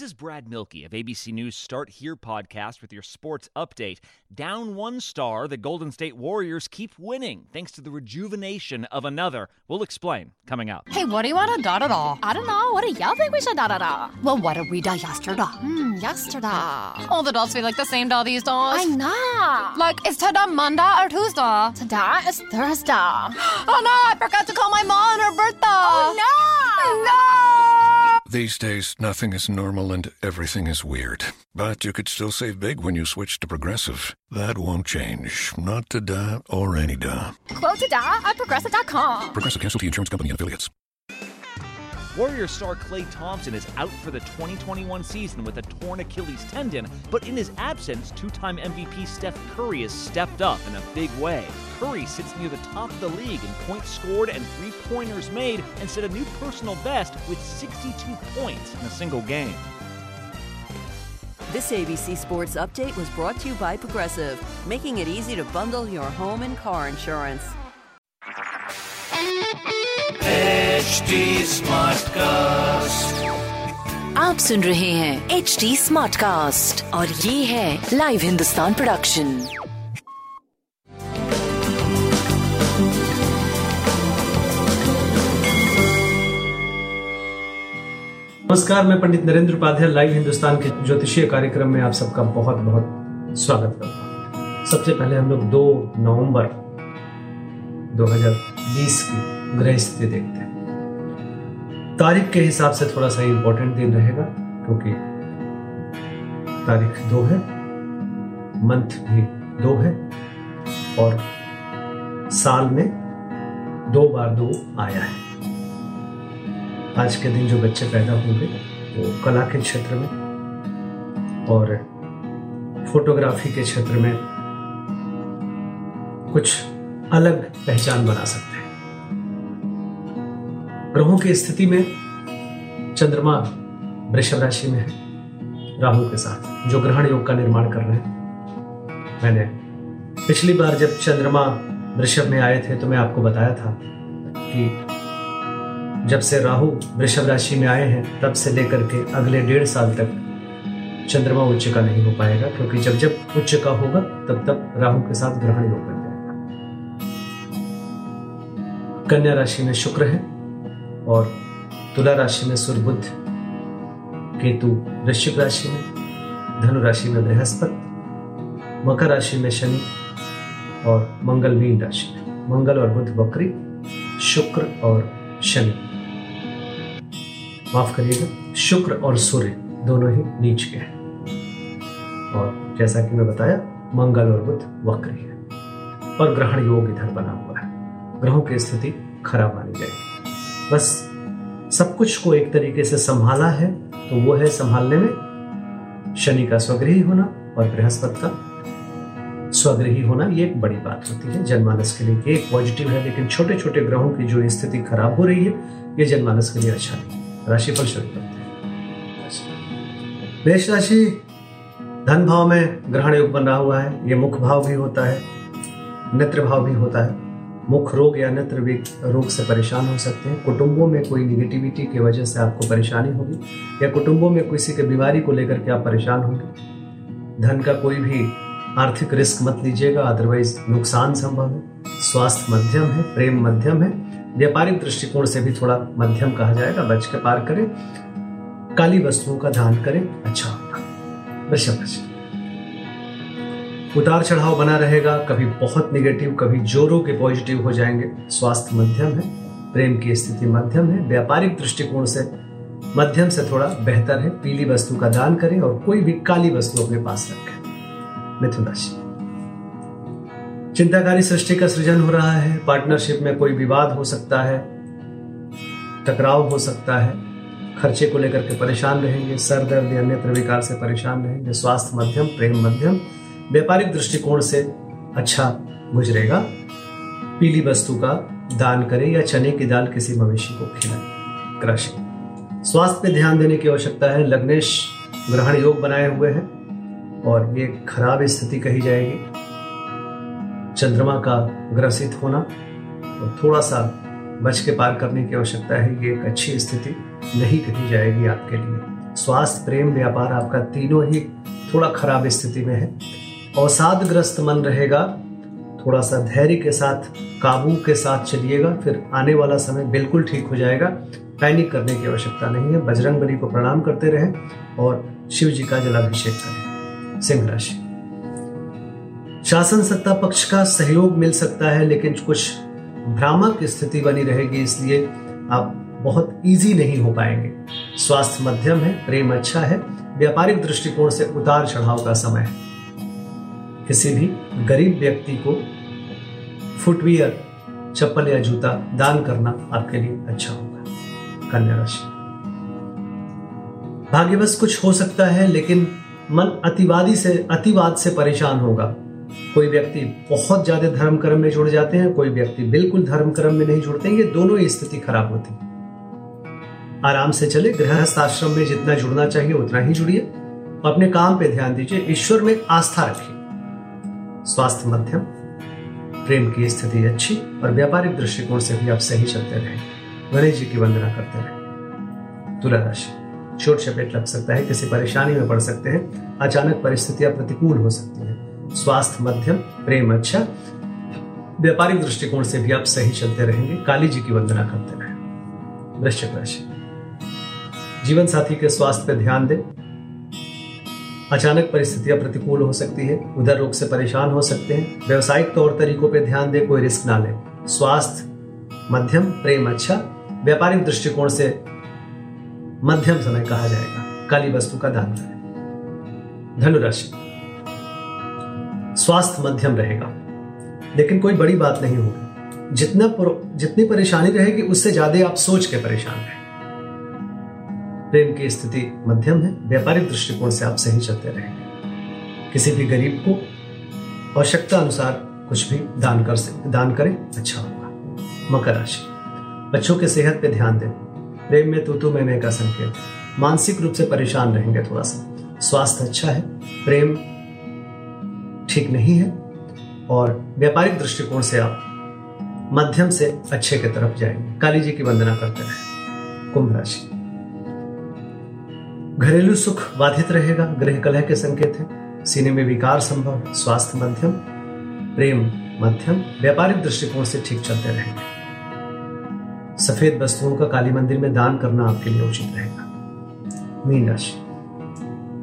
This is Brad Milkey of ABC News Start Here podcast with your sports update. Down one star, the Golden State Warriors keep winning thanks to the rejuvenation of another. We'll explain coming up. Hey, what do you want to da da da? I don't know. What do y'all think we should da da da? Well, what did we da yesterday? Hmm, yesterday. All the dolls feel like the same doll these days. I know. Like, is today Monday or Tuesday? Today is Thursday. oh no, I forgot to call my mom on her birthday. Oh no! No! These days, nothing is normal and everything is weird. But you could still save big when you switch to Progressive. That won't change. Not today or any day. Quote today at progressive.com. Progressive Casualty Insurance Company and affiliates. Warrior star Klay Thompson is out for the 2021 season with a torn Achilles tendon, but in his absence, two time MVP Steph Curry has stepped up in a big way. Curry sits near the top of the league in points scored and three pointers made and set a new personal best with 62 points in a single game. This ABC Sports Update was brought to you by Progressive, making it easy to bundle your home and car insurance. Smartcast. आप सुन रहे हैं H D smart cast और ये है live Hindustan production नमस्कार, मैं Pandit Narendra Upadhyay live Hindustan के ज्योतिषीय कार्यक्रम में आप सबका बहुत बहुत स्वागत करता हूँ। सबसे पहले हम लोग 2 नवंबर 2020 की ग्रह स्थिति देखते हैं। तारीख के हिसाब से थोड़ा सा इंपॉर्टेंट दिन रहेगा, क्योंकि तारीख दो है, मंथ भी दो है, और साल में दो बार दो आया है। आज के दिन जो बच्चे पैदा होंगे, वो कला के क्षेत्र में और फोटोग्राफी के क्षेत्र में कुछ अलग पहचान बना सकते हैं। ग्रहों की स्थिति में चंद्रमा वृषभ राशि में है, राहु के साथ, जो ग्रहण योग का निर्माण कर रहे हैं। मैंने पिछली बार जब चंद्रमा वृषभ में आए थे तो मैं आपको बताया था कि जब से राहु वृषभ राशि में आए हैं, तब से लेकर के अगले डेढ़ साल तक चंद्रमा उच्च का नहीं हो पाएगा, क्योंकि जब जब उच्च का होगा, तब तब राहु के साथ ग्रहण योग बन जाएगा। कन्या राशि में शुक्र है और तुला राशि में सूर्य बुद्ध, केतु वृश्चिक राशि में, धनु राशि में बृहस्पति, मकर राशि में शनि और मंगल मीन राशि में। मंगल और बुध बकरी शुक्र और शनि। माफ़ करिएगा, शुक्र और सूर्य दोनों ही नीच के हैं। और जैसा कि मैं बताया, मंगल और बुध वक्री है। और ग्रहण योग इधर बना हुआ है। ग्रहों की स्थिति खराब मानी जाएगी। बस सब कुछ को एक तरीके से संभाला है तो वो है संभालने में शनि का स्वगृही होना और बृहस्पति का स्वगृही होना, ये एक बड़ी बात होती है। जनमानस के लिए एक पॉजिटिव है, लेकिन छोटे छोटे ग्रहों की जो स्थिति खराब हो रही है, ये जनमानस के लिए अच्छा नहीं राशिफल शुरू करते हैं। मेष राशि, धन भाव में ग्रहण योग बन हुआ है। ये मुख भाव भी होता है, नेत्र भाव भी होता है। मुख रोग या नेत्र रोग से परेशान हो सकते हैं। कुटुंबों में कोई निगेटिविटी की वजह से आपको परेशानी होगी, या कुटुंबों में किसी के बीमारी को लेकर के आप परेशान होंगे। धन का कोई भी आर्थिक रिस्क मत लीजिएगा अदरवाइज़ नुकसान संभव है। स्वास्थ्य मध्यम है, प्रेम मध्यम है। व्यापारिक दृष्टिकोण से भी थोड़ा मध्यम कहा जाएगा, बच के पार करें। काली वस्तुओं का दान करें अच्छा होगा उतार चढ़ाव बना रहेगा, कभी बहुत निगेटिव कभी जोरों के पॉजिटिव हो जाएँगे। स्वास्थ्य मध्यम है, प्रेम की स्थिति मध्यम है, व्यापारिक दृष्टिकोण से मध्यम से थोड़ा बेहतर है। पीली वस्तु का दान करें और कोई भी काली वस्तु अपने पास रखें। मिथुन राशि। चिंताकारी सृष्टि का सृजन हो रहा है पार्टनरशिप में कोई विवाद हो सकता है, टकराव हो सकता है, खर्चे को लेकर के परेशान रहेंगे सर दर्द या नेत्र विकार से परेशान रहेंगे, स्वास्थ्य मध्यम, प्रेम मध्यम, व्यापारिक दृष्टिकोण से अच्छा गुजरेगा। पीली वस्तु का दान करें या चने की दाल किसी मवेशी को खिलाएँ कृषि स्वास्थ्य पे ध्यान देने की आवश्यकता है, लग्नेश ग्रहण योग बनाए हुए हैं और ये खराब स्थिति कही जाएगी। चंद्रमा का ग्रसित होना और थोड़ा सा बच के पार करने की आवश्यकता है, ये एक अच्छी स्थिति नहीं कही जाएगी आपके लिए। स्वास्थ्य, प्रेम, व्यापार आपका तीनों ही थोड़ा खराब स्थिति में है। अवसादग्रस्त मन रहेगा, थोड़ा सा धैर्य के साथ, काबू के साथ चलिएगा, फिर आने वाला समय बिल्कुल ठीक हो जाएगा। पैनिक करने की आवश्यकता नहीं है। बजरंग बली को प्रणाम करते रहें और शिव जी का जलाभिषेक करें। सिंह राशि। शासन सत्ता पक्ष का सहयोग मिल सकता है, लेकिन कुछ भ्रामक स्थिति बनी रहेगी, इसलिए आप बहुत इजी नहीं हो पाएँगे। स्वास्थ्य मध्यम है, प्रेम अच्छा है, व्यापारिक दृष्टिकोण से उतार चढ़ाव का समय है। किसी भी गरीब व्यक्ति को फुटवियर, चप्पल या जूता दान करना आपके लिए अच्छा होगा। कन्या राशि। भाग्यवश कुछ हो सकता है, लेकिन मन अतिवादी से, अतिवाद से परेशान होगा। कोई व्यक्ति बहुत ज़्यादा धर्म कर्म में जुड़ जाते हैं, कोई व्यक्ति बिल्कुल धर्म कर्म में नहीं जुड़ते, ये दोनों ही स्थिति खराब होती। आराम से चले, गृहस्थ आश्रम में जितना जुड़ना चाहिए उतना ही जुड़िए। अपने काम पे ध्यान दीजिए, ईश्वर में आस्था रखिए। स्वास्थ्य मध्यम, प्रेम की स्थिति अच्छी और व्यापारिक दृष्टिकोण से भी आप सही चलते रहे। गणेश जी की वंदना करते रहे। तुला राशि छोट चपेट लग सकता है, किसी परेशानी में पड़ सकते हैं, अचानक परिस्थितियाँ प्रतिकूल हो सकती हैं। स्वास्थ्य मध्यम प्रेम अच्छा। व्यापारिक दृष्टिकोण से भी आप सही चलते रहेंगे। काली जी की वंदना करते रहे। वृश्चिक राशि। जीवन साथी के स्वास्थ्य पर ध्यान दें। अचानक परिस्थितियाँ प्रतिकूल हो सकती है, उधर रोग से परेशान हो सकते हैं। व्यवसायिक तौर तरीकों पर ध्यान दें, कोई रिस्क ना लें। स्वास्थ्य मध्यम, प्रेम अच्छा। व्यापारिक दृष्टिकोण से मध्यम समय कहा जाएगा। काली वस्तु का दान करें। धनुराशि स्वास्थ्य मध्यम रहेगा। लेकिन कोई बड़ी बात नहीं होगी। जितना जितनी परेशानी रहेगी, उससे ज़्यादा आप सोच के परेशान रहें प्रेम की स्थिति मध्यम है, व्यापारिक दृष्टिकोण से आप सही चलते रहेंगे। किसी भी गरीब को आवश्यकता अनुसार कुछ भी दान कर दान करें अच्छा होगा। मकर राशि। बच्चों के सेहत पे ध्यान दें। प्रेम में तू मैं मैं का संकेत। मानसिक रूप से परेशान रहेंगे थोड़ा सा स्वास्थ्य अच्छा है, प्रेम ठीक नहीं है और व्यापारिक दृष्टिकोण से आप मध्यम से अच्छे की तरफ़ जाएँगे। काली जी की वंदना करते रहे। कुंभ राशि। घरेलू सुख बाधित रहेगा गृह कलह के संकेत है। सीने में विकार संभव, स्वास्थ्य मध्यम, प्रेम मध्यम, व्यापारिक दृष्टिकोण से ठीक चलते रहेंगे। सफ़ेद वस्तुओं का काली मंदिर में दान करना आपके लिए उचित रहेगा। मीन राशि।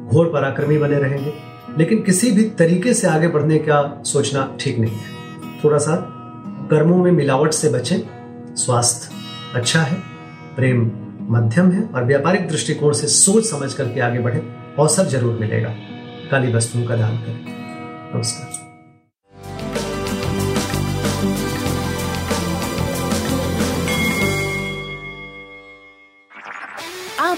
घोर पराक्रमी बने रहेंगे। लेकिन किसी भी तरीके से आगे बढ़ने का सोचना ठीक नहीं है। थोड़ा सा कर्मों में मिलावट से बचें। स्वास्थ्य अच्छा है, प्रेम मध्यम है और व्यापारिक दृष्टिकोण से सोच समझ करके आगे बढ़े। अवसर ज़रूर मिलेगा। काली वस्तुओं का दान करें। नमस्कार। आप